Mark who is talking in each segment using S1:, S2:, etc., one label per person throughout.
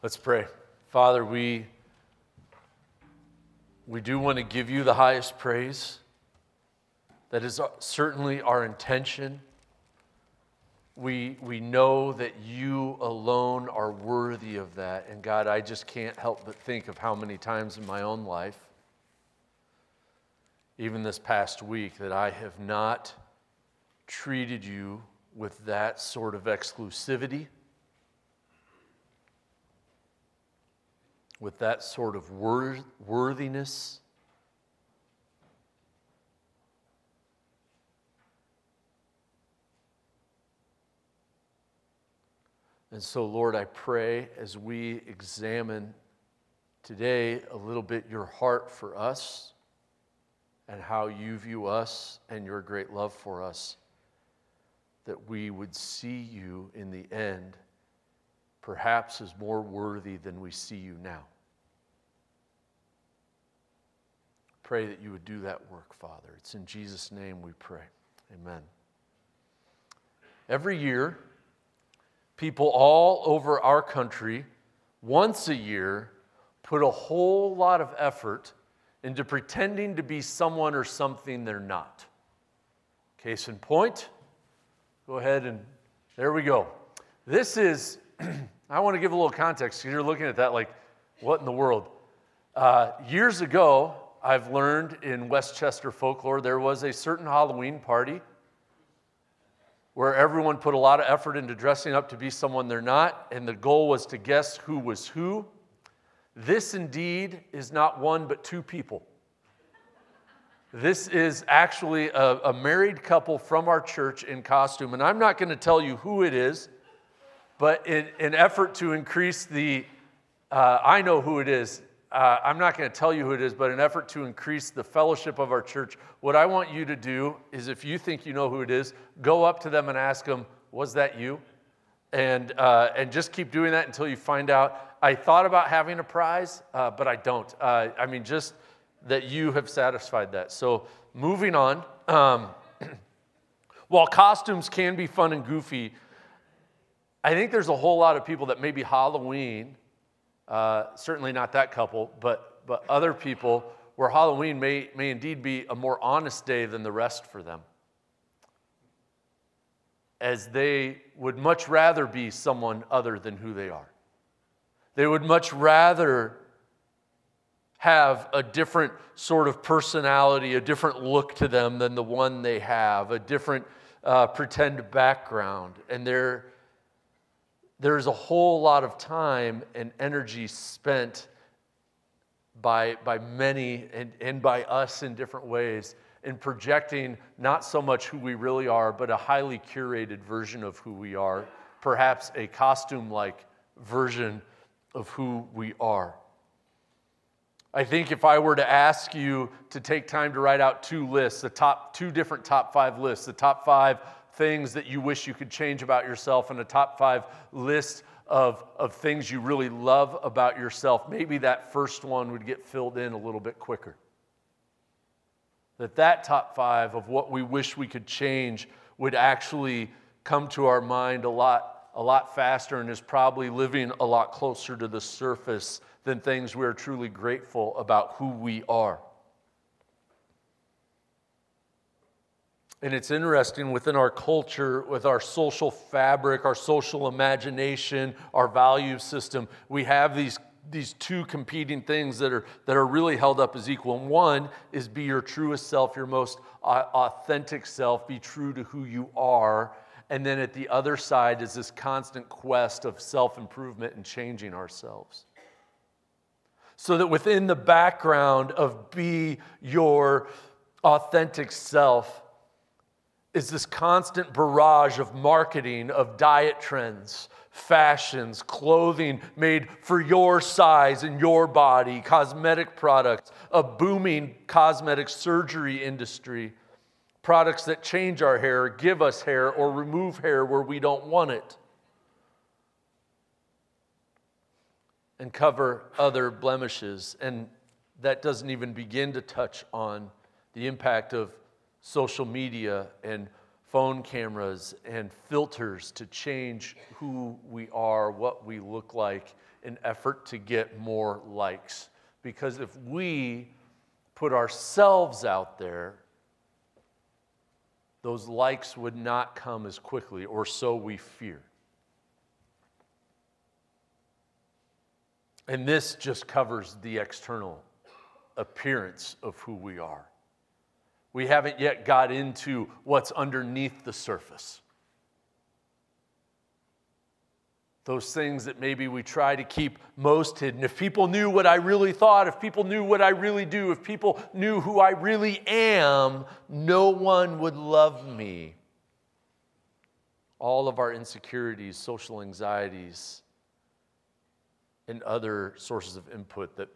S1: Let's pray. Father, we, we do want to give you the highest praise. That is uh, certainly our intention. We, we know that you alone are worthy of that. And God, I just can't help but think of how many times in my own life, even this past week, that I have not treated you with that sort of exclusivity with that sort of worthiness. And so, Lord, I pray as we examine today a little bit your heart for us and how you view us and your great love for us, that we would see you in the end perhaps is more worthy than we see you now. Pray that you would do that work, Father. It's in Jesus' name we pray. Amen. Every year, people all over our country, once a year, put a whole lot of effort into pretending to be someone or something they're not. Case in point, go ahead and there we go. This is I want to give a little context because you're looking at that like, what in the world? Uh, years ago, I've learned in Westchester folklore there was a certain Halloween party where everyone put a lot of effort into dressing up to be someone they're not, and the goal was to guess who was who. This indeed is not one but two people. This is actually a, a married couple from our church in costume, and I'm not going to tell you who it is but in an effort to increase the, uh, I know who it is. Uh, I'm not going to tell you who it is, but an effort to increase the fellowship of our church, what I want you to do is if you think you know who it is, go up to them and ask them, Was that you? And, uh, and just keep doing that until you find out. I thought about having a prize, uh, but I don't. Uh, I mean, just that you have satisfied that. So, moving on. Um, while costumes can be fun and goofy, I think there's a whole lot of people that maybe Halloween, uh, certainly not that couple, but, but other people where Halloween may, may indeed be a more honest day than the rest for them. As they would much rather be someone other than who they are. They would much rather have a different sort of personality, a different look to them than the one they have, a different uh, pretend background. And they're there's a whole lot of time and energy spent by, by many and, and by us in different ways in projecting not so much who we really are, but a highly curated version of who we are, perhaps a costume like version of who we are. I think if I were to ask you to take time to write out two lists, the top two different top five lists, the top five things that you wish you could change about yourself and a top five list of, of things you really love about yourself, maybe that first one would get filled in a little bit quicker. That that top five of what we wish we could change would actually come to our mind a lot, a lot faster and is probably living a lot closer to the surface than things we're truly grateful about who we are. And it's interesting within our culture, with our social fabric, our social imagination, our value system, we have these, these two competing things that are, that are really held up as equal. And one is be your truest self, your most uh, authentic self, be true to who you are. And then at the other side is this constant quest of self improvement and changing ourselves. So that within the background of be your authentic self, is this constant barrage of marketing, of diet trends, fashions, clothing made for your size and your body, cosmetic products, a booming cosmetic surgery industry, products that change our hair, give us hair, or remove hair where we don't want it, and cover other blemishes. And that doesn't even begin to touch on the impact of social media and phone cameras and filters to change who we are, what we look like, in effort to get more likes. Because if we put ourselves out there, those likes would not come as quickly, or so we fear. And this just covers the external appearance of who we are. We haven't yet got into what's underneath the surface. Those things that maybe we try to keep most hidden. If people knew what I really thought, if people knew what I really do, if people knew who I really am, no one would love me. All of our insecurities, social anxieties, and other sources of input that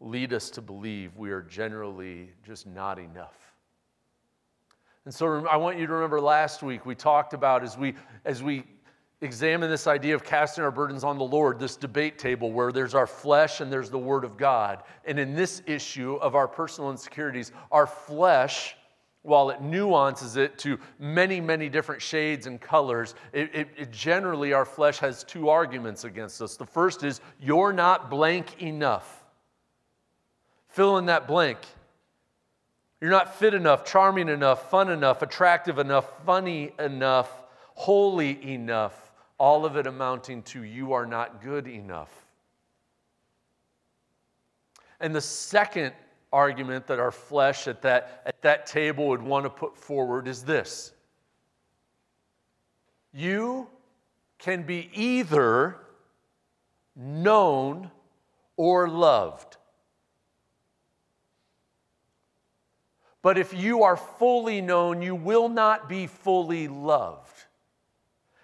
S1: lead us to believe we are generally just not enough. And so I want you to remember last week we talked about as we as we examine this idea of casting our burdens on the Lord, this debate table where there's our flesh and there's the word of God. And in this issue of our personal insecurities, our flesh while it nuances it to many, many different shades and colors, it, it, it, generally our flesh has two arguments against us. The first is, you're not blank enough. Fill in that blank. You're not fit enough, charming enough, fun enough, attractive enough, funny enough, holy enough. All of it amounting to you are not good enough. And the second argument that our flesh at that, at that table would want to put forward is this You can be either known or loved. But if you are fully known, you will not be fully loved.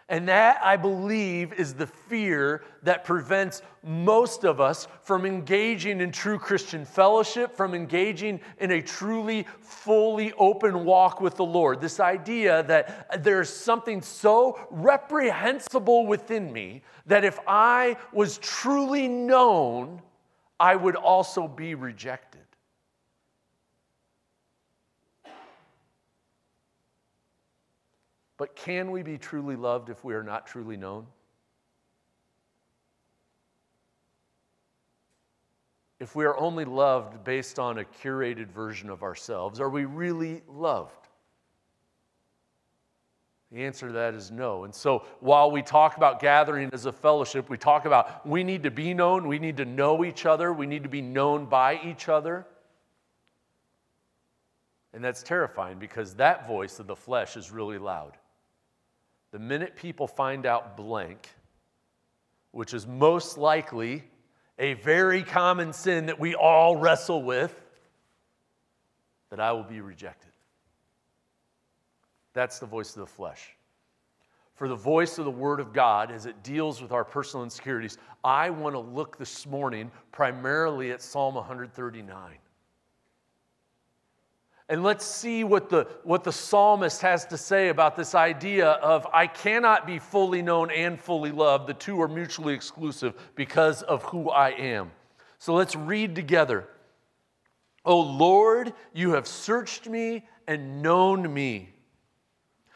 S1: And that, I believe, is the fear that prevents most of us from engaging in true Christian fellowship, from engaging in a truly, fully open walk with the Lord. This idea that there's something so reprehensible within me that if I was truly known, I would also be rejected. But can we be truly loved if we are not truly known? If we are only loved based on a curated version of ourselves, are we really loved? The answer to that is no. And so while we talk about gathering as a fellowship, we talk about we need to be known, we need to know each other, we need to be known by each other. And that's terrifying because that voice of the flesh is really loud. The minute people find out blank, which is most likely a very common sin that we all wrestle with, that I will be rejected. That's the voice of the flesh. For the voice of the Word of God, as it deals with our personal insecurities, I want to look this morning primarily at Psalm 139. And let's see what the, what the psalmist has to say about this idea of I cannot be fully known and fully loved. The two are mutually exclusive because of who I am. So let's read together. O Lord, you have searched me and known me.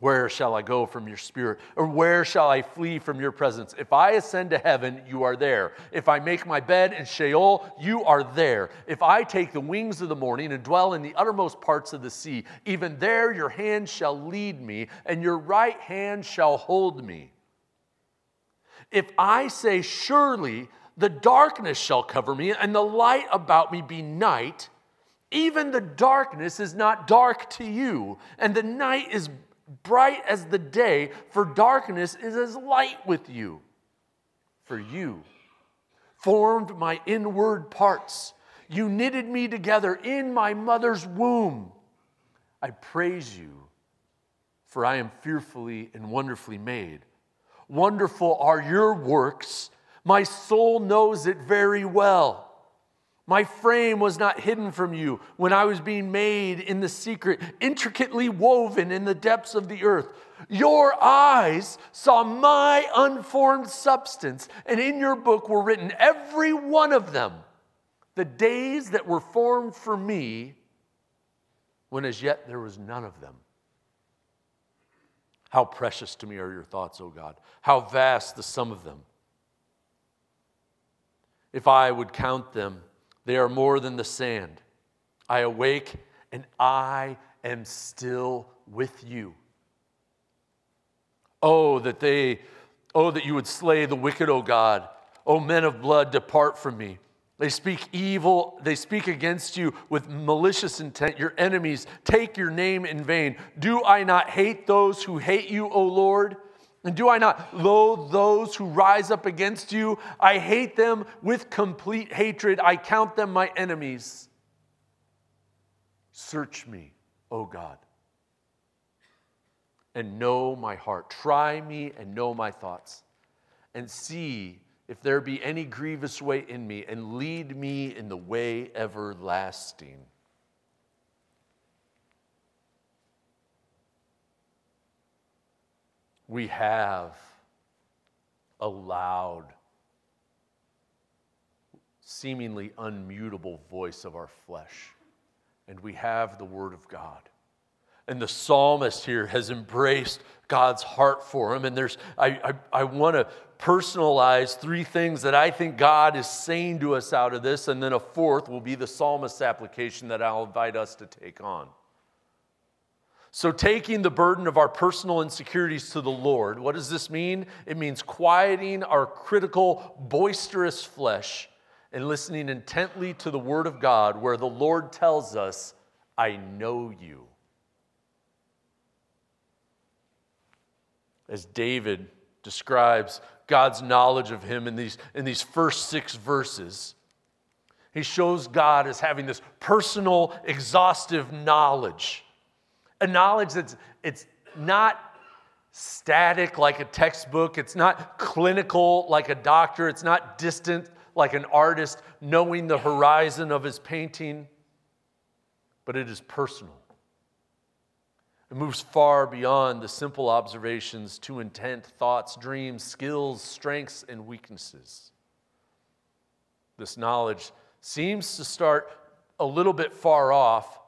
S1: Where shall I go from your spirit? Or where shall I flee from your presence? If I ascend to heaven, you are there. If I make my bed in Sheol, you are there. If I take the wings of the morning and dwell in the uttermost parts of the sea, even there your hand shall lead me, and your right hand shall hold me. If I say, Surely the darkness shall cover me, and the light about me be night, even the darkness is not dark to you, and the night is bright as the day, for darkness is as light with you. For you formed my inward parts. You knitted me together in my mother's womb. I praise you, for I am fearfully and wonderfully made. Wonderful are your works. My soul knows it very well. My frame was not hidden from you when I was being made in the secret, intricately woven in the depths of the earth. Your eyes saw my unformed substance, and in your book were written, every one of them, the days that were formed for me, when as yet there was none of them. How precious to me are your thoughts, O God. How vast the sum of them. If I would count them, they are more than the sand. I awake and I am still with you. Oh, that they, oh, that you would slay the wicked, O God. O men of blood, depart from me. They speak evil, they speak against you with malicious intent. Your enemies take your name in vain. Do I not hate those who hate you, O Lord? And do I not loathe those who rise up against you? I hate them with complete hatred. I count them my enemies. Search me, O God, and know my heart. Try me and know my thoughts, and see if there be any grievous way in me, and lead me in the way everlasting. We have a loud, seemingly unmutable voice of our flesh, and we have the Word of God. And the psalmist here has embraced God's heart for him. And there's, I, I, I want to personalize three things that I think God is saying to us out of this. And then a fourth will be the psalmist's application that I'll invite us to take on. So, taking the burden of our personal insecurities to the Lord, what does this mean? It means quieting our critical, boisterous flesh and listening intently to the Word of God, where the Lord tells us, I know you. As David describes God's knowledge of him in these, in these first six verses, he shows God as having this personal, exhaustive knowledge a knowledge that's it's not static like a textbook, it's not clinical like a doctor, it's not distant like an artist knowing the horizon of his painting, but it is personal. It moves far beyond the simple observations to intent, thoughts, dreams, skills, strengths, and weaknesses. This knowledge seems to start a little bit far off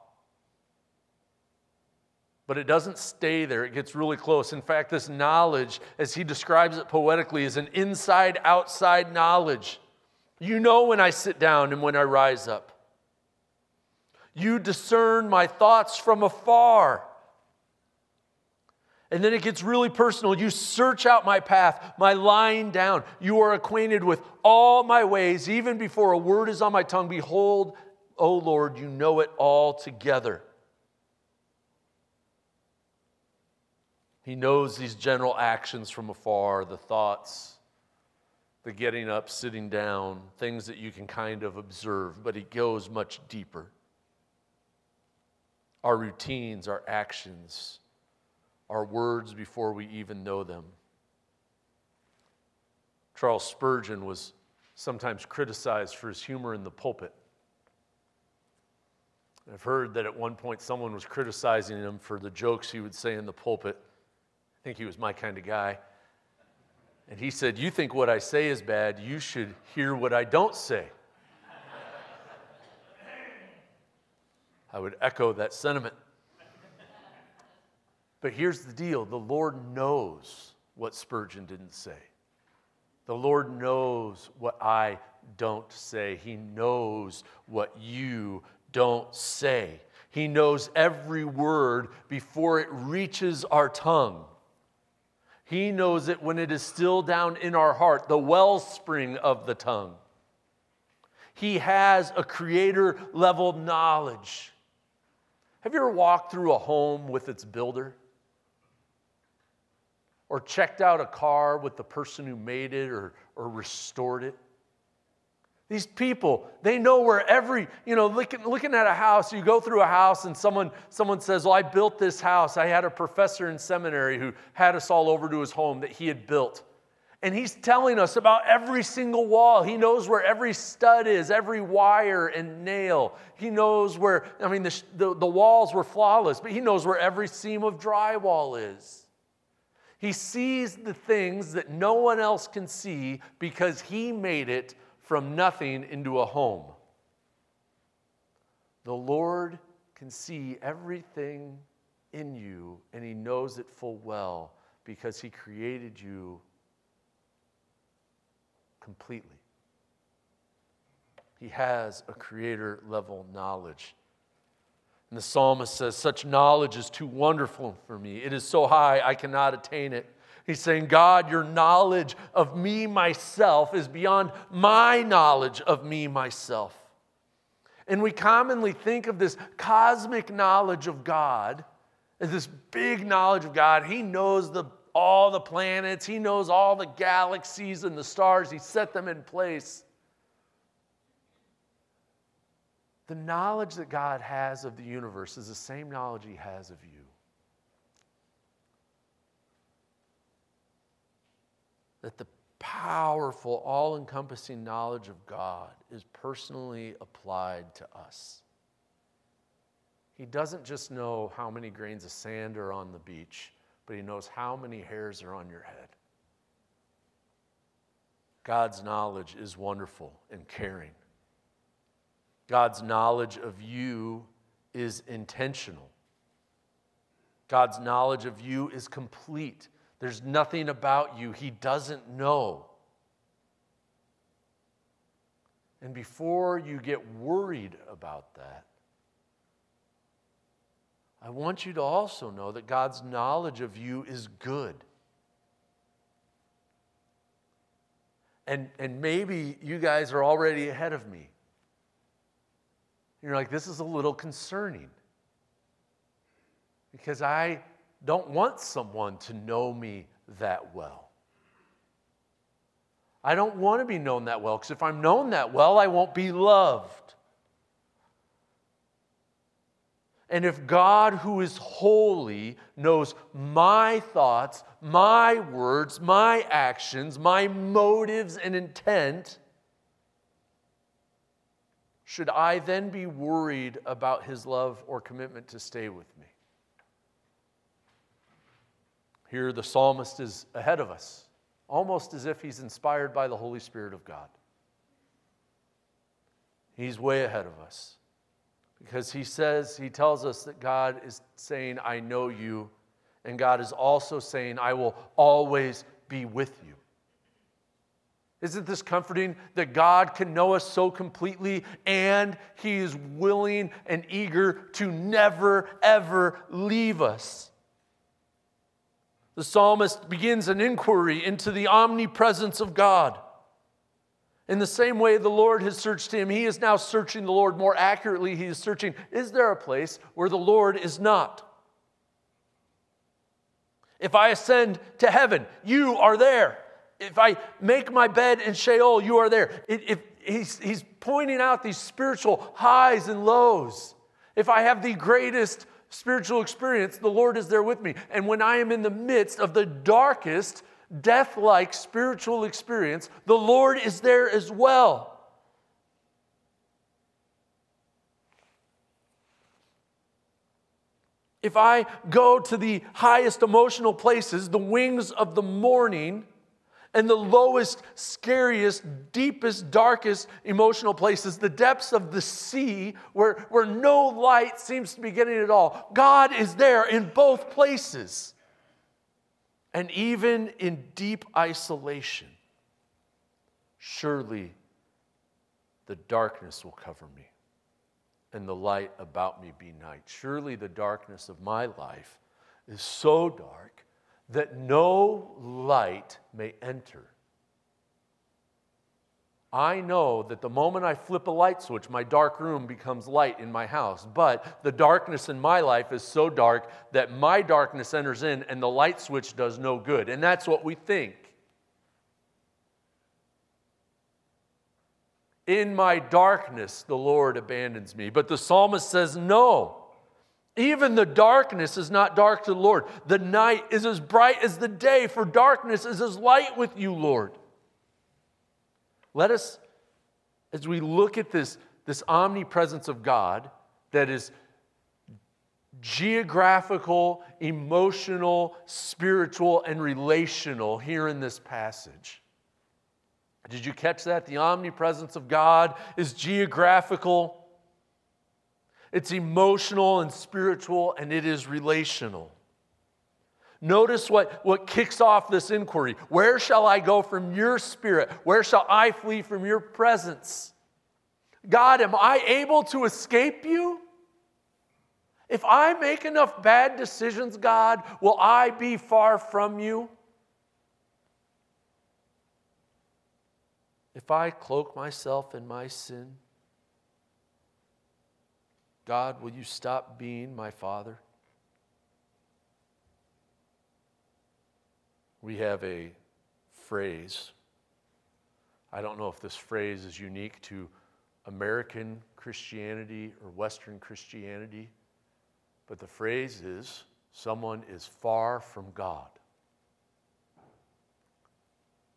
S1: but it doesn't stay there. It gets really close. In fact, this knowledge, as he describes it poetically, is an inside outside knowledge. You know when I sit down and when I rise up. You discern my thoughts from afar. And then it gets really personal. You search out my path, my lying down. You are acquainted with all my ways, even before a word is on my tongue. Behold, O Lord, you know it all together. He knows these general actions from afar, the thoughts, the getting up, sitting down, things that you can kind of observe, but he goes much deeper. Our routines, our actions, our words before we even know them. Charles Spurgeon was sometimes criticized for his humor in the pulpit. I've heard that at one point someone was criticizing him for the jokes he would say in the pulpit think he was my kind of guy. And he said, You think what I say is bad, you should hear what I don't say. I would echo that sentiment. But here's the deal the Lord knows what Spurgeon didn't say. The Lord knows what I don't say. He knows what you don't say. He knows every word before it reaches our tongue. He knows it when it is still down in our heart, the wellspring of the tongue. He has a creator level knowledge. Have you ever walked through a home with its builder? Or checked out a car with the person who made it or, or restored it? These people, they know where every, you know, looking, looking at a house, you go through a house and someone, someone says, Well, I built this house. I had a professor in seminary who had us all over to his home that he had built. And he's telling us about every single wall. He knows where every stud is, every wire and nail. He knows where, I mean, the, the, the, walls were flawless, but he knows where every seam of drywall is. He sees the things that no one else can see because he made it from nothing into a home. The Lord can see everything in you, and he knows it full well because he created you completely. He has a creator level knowledge. And the psalmist says, Such knowledge is too wonderful for me. It is so high, I cannot attain it. He's saying, God, your knowledge of me, myself, is beyond my knowledge of me, myself. And we commonly think of this cosmic knowledge of God as this big knowledge of God. He knows the all the planets, He knows all the galaxies and the stars, He set them in place. The knowledge that God has of the universe is the same knowledge He has of you. That the powerful, all encompassing knowledge of God is personally applied to us. He doesn't just know how many grains of sand are on the beach but He knows how many hairs are on your head. God's knowledge is wonderful and caring. God's knowledge of you is intentional. God's knowledge of you is complete. There's nothing about you He doesn't know. And before you get worried about that, I want you to also know that God's knowledge of you is good. And, and maybe you guys are already ahead of me. You're like, this is a little concerning because I don't want someone to know me that well. I don't want to be known that well because if I'm known that well, I won't be loved. And if God, who is holy, knows my thoughts, my words, my actions, my motives and intent, should I then be worried about his love or commitment to stay with me? Here, the psalmist is ahead of us, almost as if he's inspired by the Holy Spirit of God. He's way ahead of us. Because he says, he tells us that God is saying, I know you. And God is also saying, I will always be with you. Isn't this comforting that God can know us so completely and He is willing and eager to never, ever leave us? The psalmist begins an inquiry into the omnipresence of God. In the same way the Lord has searched him, he is now searching the Lord more accurately. He is searching, is there a place where the Lord is not? If I ascend to heaven, you are there. If I make my bed in Sheol, you are there. If, he's, he's pointing out these spiritual highs and lows. If I have the greatest spiritual experience, the Lord is there with me. And when I am in the midst of the darkest, death like spiritual experience, the Lord is there as well. If I go to the highest emotional places, the wings of the morning, and the lowest, scariest, deepest, darkest emotional places, the depths of the sea where, where no light seems to be getting at all. God is there in both places. And even in deep isolation, surely the darkness will cover me and the light about me be night. Surely the darkness of my life is so dark that no light may enter. I know that the moment I flip a light switch, my dark room becomes light in my house. But the darkness in my life is so dark that my darkness enters in and the light switch does no good. And that's what we think. In my darkness, the Lord abandons me. But the psalmist says, No. Even the darkness is not dark to the Lord. The night is as bright as the day, for darkness is as light with you, Lord. Let us, as we look at this, this omnipresence of God that is geographical, emotional, spiritual, and relational here in this passage. Did you catch that? The omnipresence of God is geographical, it's emotional and spiritual, and it is relational. Notice what, what kicks off this inquiry. Where shall I go from your spirit? Where shall I flee from your presence? God, am I able to escape you? If I make enough bad decisions, God, will I be far from you? If I cloak myself in my sin, God, will you stop being my Father? We have a phrase. I don't know if this phrase is unique to American Christianity or Western Christianity, but the phrase is someone is far from God.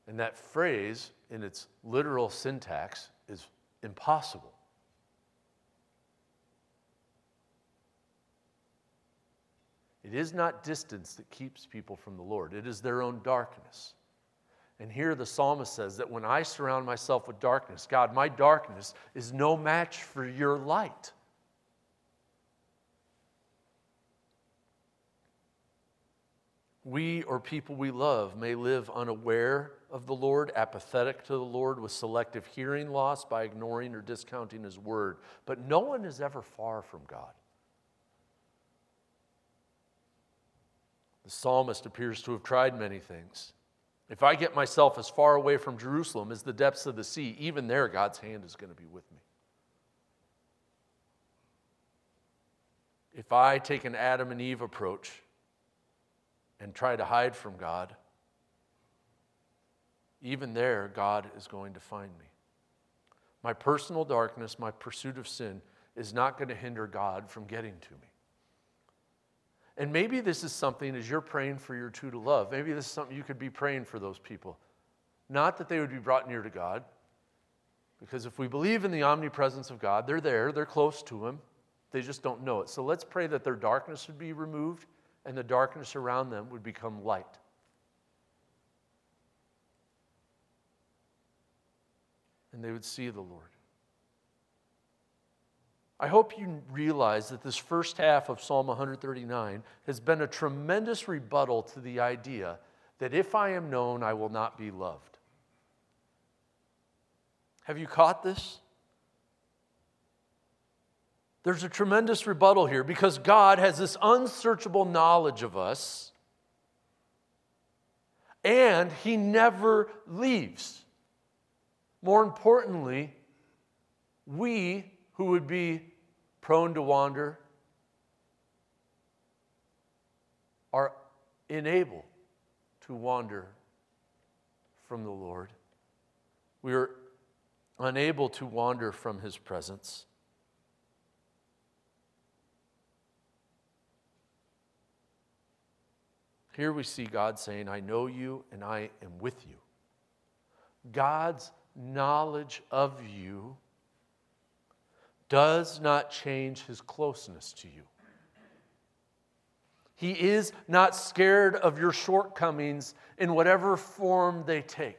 S1: And that phrase, in its literal syntax, is impossible. It is not distance that keeps people from the Lord, it is their own darkness. And here the psalmist says that when I surround myself with darkness, God, my darkness is no match for your light. We or people we love may live unaware of the Lord, apathetic to the Lord, with selective hearing loss by ignoring or discounting His word, but no one is ever far from God. The psalmist appears to have tried many things. If I get myself as far away from Jerusalem as the depths of the sea, even there God's hand is going to be with me. If I take an Adam and Eve approach and try to hide from God, even there God is going to find me. My personal darkness, my pursuit of sin, is not going to hinder God from getting to me. And maybe this is something as you're praying for your two to love, maybe this is something you could be praying for those people. Not that they would be brought near to God, because if we believe in the omnipresence of God, they're there, they're close to Him, they just don't know it. So let's pray that their darkness would be removed and the darkness around them would become light. And they would see the Lord. I hope you realize that this first half of Psalm 139 has been a tremendous rebuttal to the idea that if I am known, I will not be loved. Have you caught this? There's a tremendous rebuttal here because God has this unsearchable knowledge of us, and He never leaves. More importantly, we who would be prone to wander are unable to wander from the Lord. We are unable to wander from His presence. Here we see God saying, I know you and I am with you. God's knowledge of you does not change his closeness to you. He is not scared of your shortcomings in whatever form they take.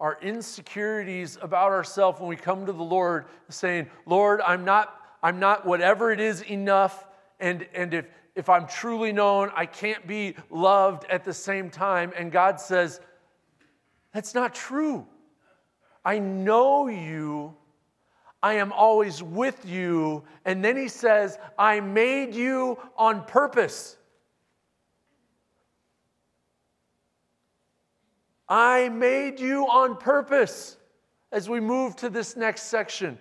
S1: Our insecurities about ourselves when we come to the Lord saying, Lord, I'm not, I'm not whatever it is enough, and, and if, if I'm truly known, I can't be loved at the same time. And God says, That's not true. I know you. I am always with you. And then he says, I made you on purpose. I made you on purpose as we move to this next section.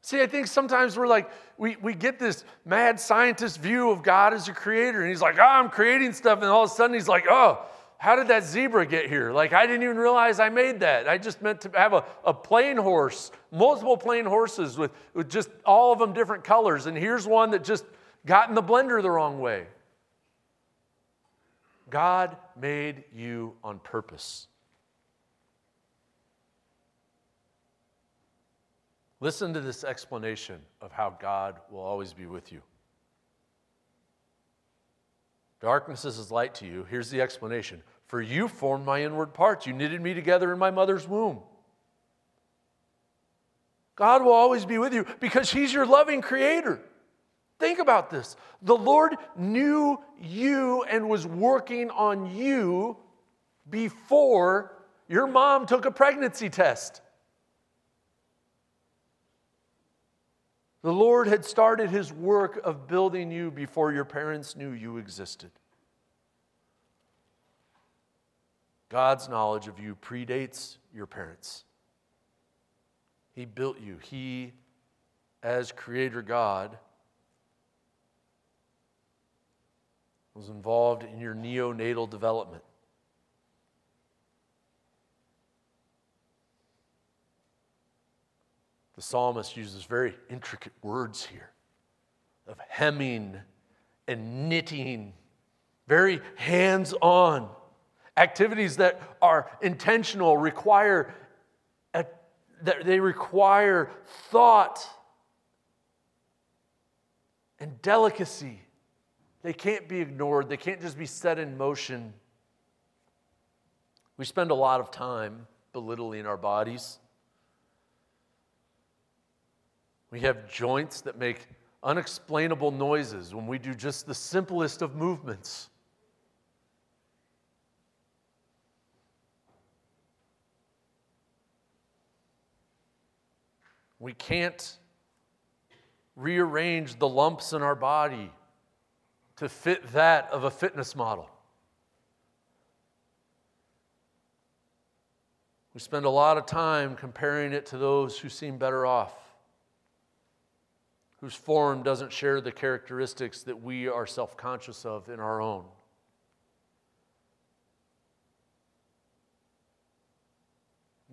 S1: See, I think sometimes we're like, we, we get this mad scientist view of God as a creator, and he's like, oh, I'm creating stuff, and all of a sudden he's like, oh, how did that zebra get here? Like, I didn't even realize I made that. I just meant to have a, a plain horse, multiple plain horses with, with just all of them different colors. And here's one that just got in the blender the wrong way. God made you on purpose. Listen to this explanation of how God will always be with you. Darkness is light to you. Here's the explanation For you formed my inward parts, you knitted me together in my mother's womb. God will always be with you because He's your loving creator. Think about this. The Lord knew you and was working on you before your mom took a pregnancy test. The Lord had started his work of building you before your parents knew you existed. God's knowledge of you predates your parents. He built you. He, as Creator God, was involved in your neonatal development. The psalmist uses very intricate words here of hemming and knitting, very hands on. Activities that are intentional require that they require thought and delicacy. They can't be ignored. They can't just be set in motion. We spend a lot of time belittling our bodies. We have joints that make unexplainable noises when we do just the simplest of movements. We can't rearrange the lumps in our body to fit that of a fitness model. We spend a lot of time comparing it to those who seem better off whose form doesn't share the characteristics that we are self conscious of in our own.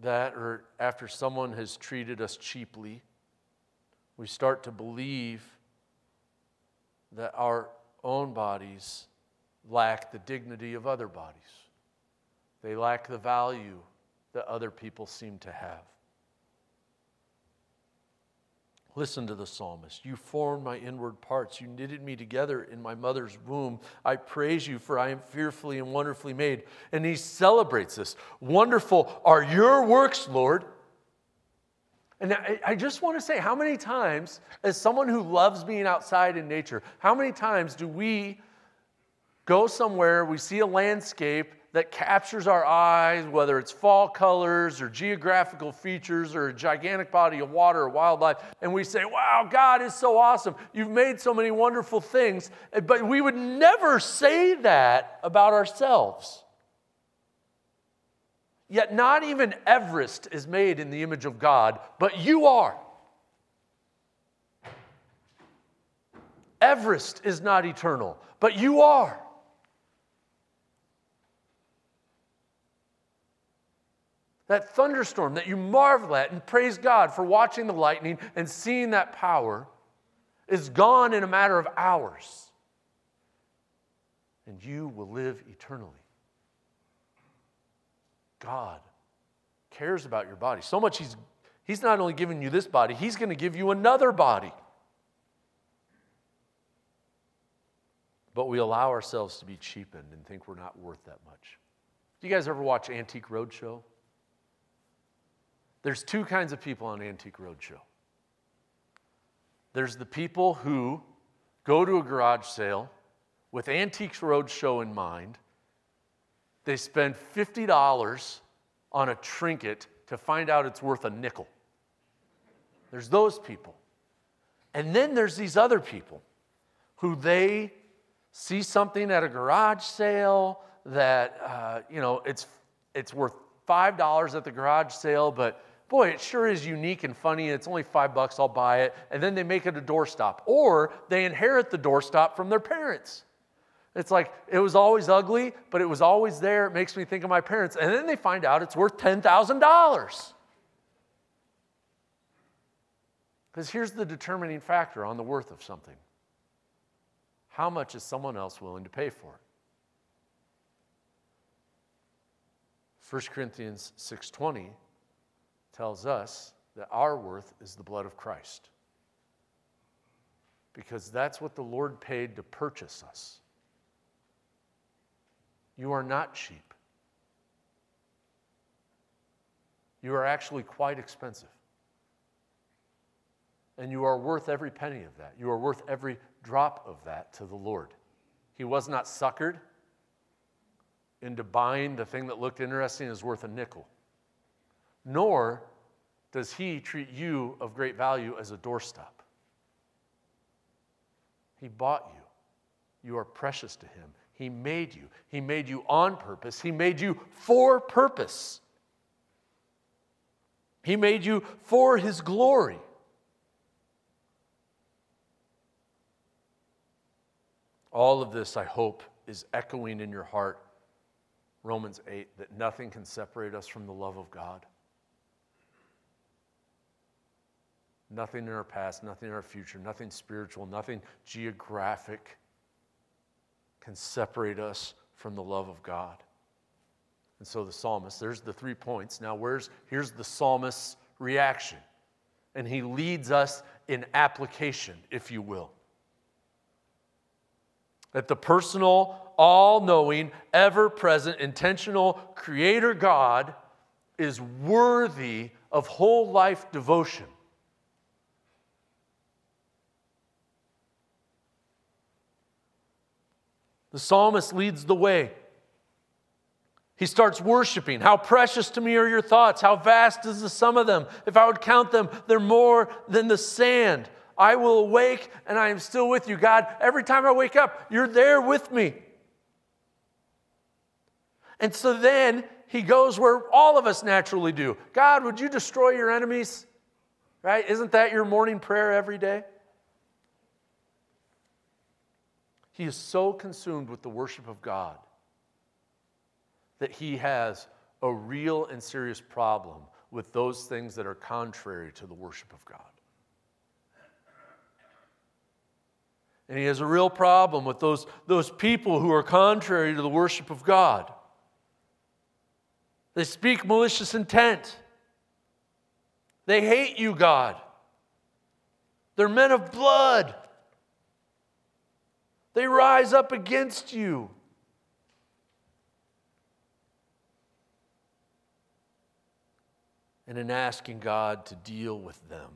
S1: That, or after someone has treated us cheaply, we start to believe that our own bodies lack the dignity of other bodies. They lack the value that other people seem to have. Listen to the psalmist. You formed my inward parts. You knitted me together in my mother's womb. I praise you, for I am fearfully and wonderfully made. And he celebrates this. Wonderful are your works, Lord. And I just want to say, how many times, as someone who loves being outside in nature, how many times do we go somewhere, we see a landscape, that captures our eyes, whether it's fall colors or geographical features or a gigantic body of water or wildlife, and we say, Wow, God is so awesome. You've made so many wonderful things. But we would never say that about ourselves. Yet, not even Everest is made in the image of God, but you are. Everest is not eternal, but you are. That thunderstorm that you marvel at and praise God for watching the lightning and seeing that power is gone in a matter of hours. And you will live eternally. God cares about your body so much, He's, he's not only giving you this body, He's going to give you another body. But we allow ourselves to be cheapened and think we're not worth that much. Do you guys ever watch Antique Roadshow? There's two kinds of people on Antique Roadshow. There's the people who go to a garage sale with Antiques Roadshow in mind. They spend $50 on a trinket to find out it's worth a nickel. There's those people. And then there's these other people who they see something at a garage sale that, uh, you know, it's, it's worth $5 at the garage sale, but boy, it sure is unique and funny. and It's only five bucks, I'll buy it. And then they make it a doorstop. Or they inherit the doorstop from their parents. It's like it was always ugly, but it was always there. It makes me think of my parents. And then they find out it's worth $10,000. Because here's the determining factor on the worth of something how much is someone else willing to pay for it? 1 Corinthians 6:20 tells us that our worth is the blood of Christ. Because that's what the Lord paid to purchase us. You are not cheap. You are actually quite expensive. And you are worth every penny of that. You are worth every drop of that to the Lord. He was not suckered into buying the thing that looked interesting as worth a nickel. Nor does he treat you of great value as a doorstop. He bought you. You are precious to him. He made you. He made you on purpose. He made you for purpose. He made you for his glory. All of this, I hope, is echoing in your heart Romans 8 that nothing can separate us from the love of God. Nothing in our past, nothing in our future, nothing spiritual, nothing geographic can separate us from the love of God. And so the psalmist, there's the three points. Now, where's here's the psalmist's reaction. And he leads us in application, if you will. That the personal, all knowing, ever present, intentional creator God is worthy of whole life devotion. The psalmist leads the way. He starts worshiping. How precious to me are your thoughts. How vast is the sum of them. If I would count them, they're more than the sand. I will awake and I am still with you. God, every time I wake up, you're there with me. And so then he goes where all of us naturally do God, would you destroy your enemies? Right? Isn't that your morning prayer every day? He is so consumed with the worship of God that he has a real and serious problem with those things that are contrary to the worship of God. And he has a real problem with those, those people who are contrary to the worship of God. They speak malicious intent. They hate you, God. They're men of blood. They rise up against you. And in asking God to deal with them,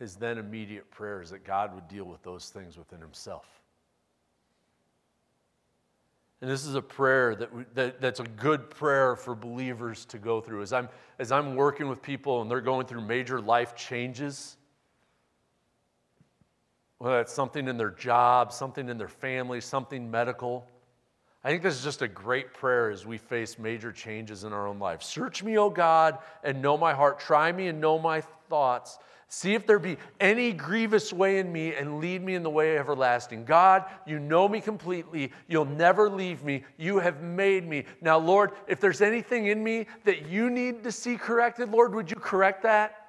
S1: his then immediate prayer is that God would deal with those things within himself. And this is a prayer that, that, that's a good prayer for believers to go through. As I'm, as I'm working with people and they're going through major life changes, whether it's something in their job, something in their family, something medical. I think this is just a great prayer as we face major changes in our own life. Search me, O God, and know my heart. Try me and know my thoughts. See if there be any grievous way in me and lead me in the way everlasting. God, you know me completely. You'll never leave me. You have made me. Now, Lord, if there's anything in me that you need to see corrected, Lord, would you correct that?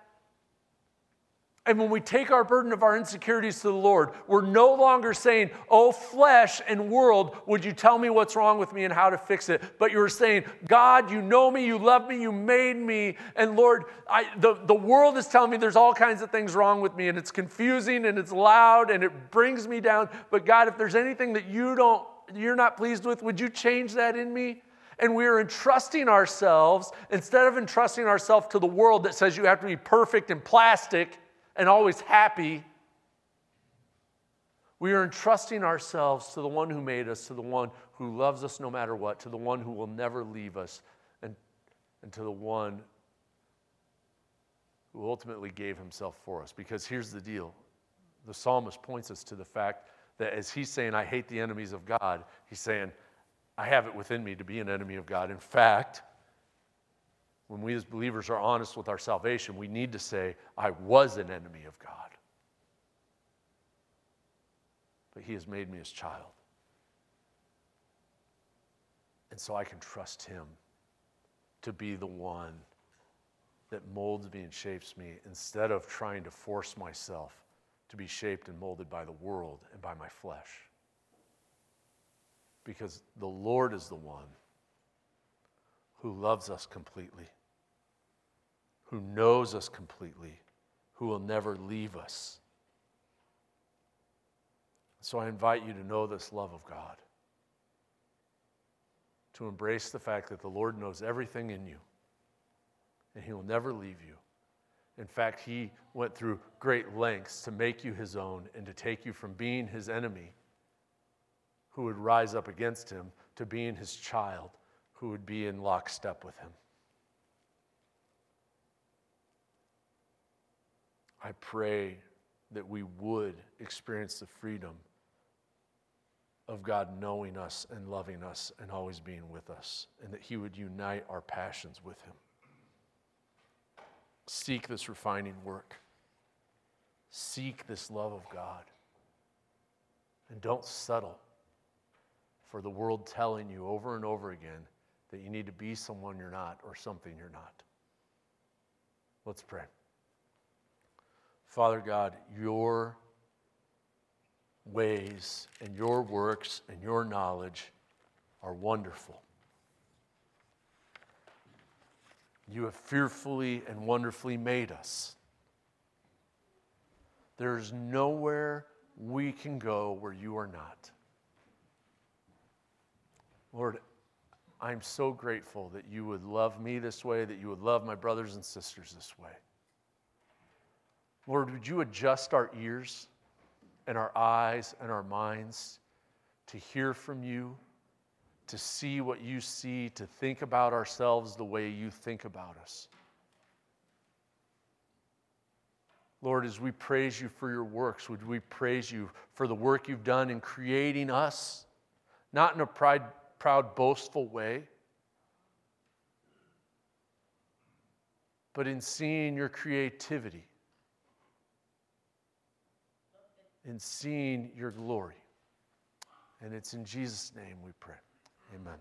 S1: And when we take our burden of our insecurities to the Lord, we're no longer saying, Oh, flesh and world, would you tell me what's wrong with me and how to fix it? But you're saying, God, you know me, you love me, you made me. And Lord, I, the, the world is telling me there's all kinds of things wrong with me, and it's confusing and it's loud and it brings me down. But God, if there's anything that you don't, you're not pleased with, would you change that in me? And we are entrusting ourselves, instead of entrusting ourselves to the world that says you have to be perfect and plastic and always happy. We are entrusting ourselves to the one who made us, to the one who loves us no matter what, to the one who will never leave us, and, and to the one who ultimately gave himself for us. Because here's the deal the psalmist points us to the fact that as he's saying, I hate the enemies of God, he's saying, I have it within me to be an enemy of God. In fact, when we as believers are honest with our salvation, we need to say, I was an enemy of God. but He has made me His child. And so I can trust Him to be the one that molds me and shapes me instead of trying to force myself to be shaped and molded by the world and by my flesh. Because the Lord is the one who loves us completely, who knows us completely, who will never leave us. So I invite you to know this love of God, to embrace the fact that the Lord knows everything in you, and He will never leave you. In fact, He went through great lengths to make you His own and to take you from being His enemy, who would rise up against Him, to being His child who would be in lockstep with him. I pray that we would experience the freedom of God knowing us and loving us and always being with us, and that He would unite our passions with Him. Seek this refining work, seek this love of God, and don't settle for the world telling you over and over again that you need to be someone you're not or something you're not. Let's pray. Father God, your ways and your works and your knowledge are wonderful. You have fearfully and wonderfully made us. There's nowhere we can go where you are not. Lord, I'm so grateful that you would love me this way, that you would love my brothers and sisters this way. Lord, would you adjust our ears and our eyes and our minds to hear from you, to see what you see, to think about ourselves the way you think about us? Lord, as we praise you for your works, would we praise you for the work you've done in creating us, not in a pride proud, boastful way, but in seeing your creativity, in seeing your glory. And it's in Jesus' name we pray. Amen.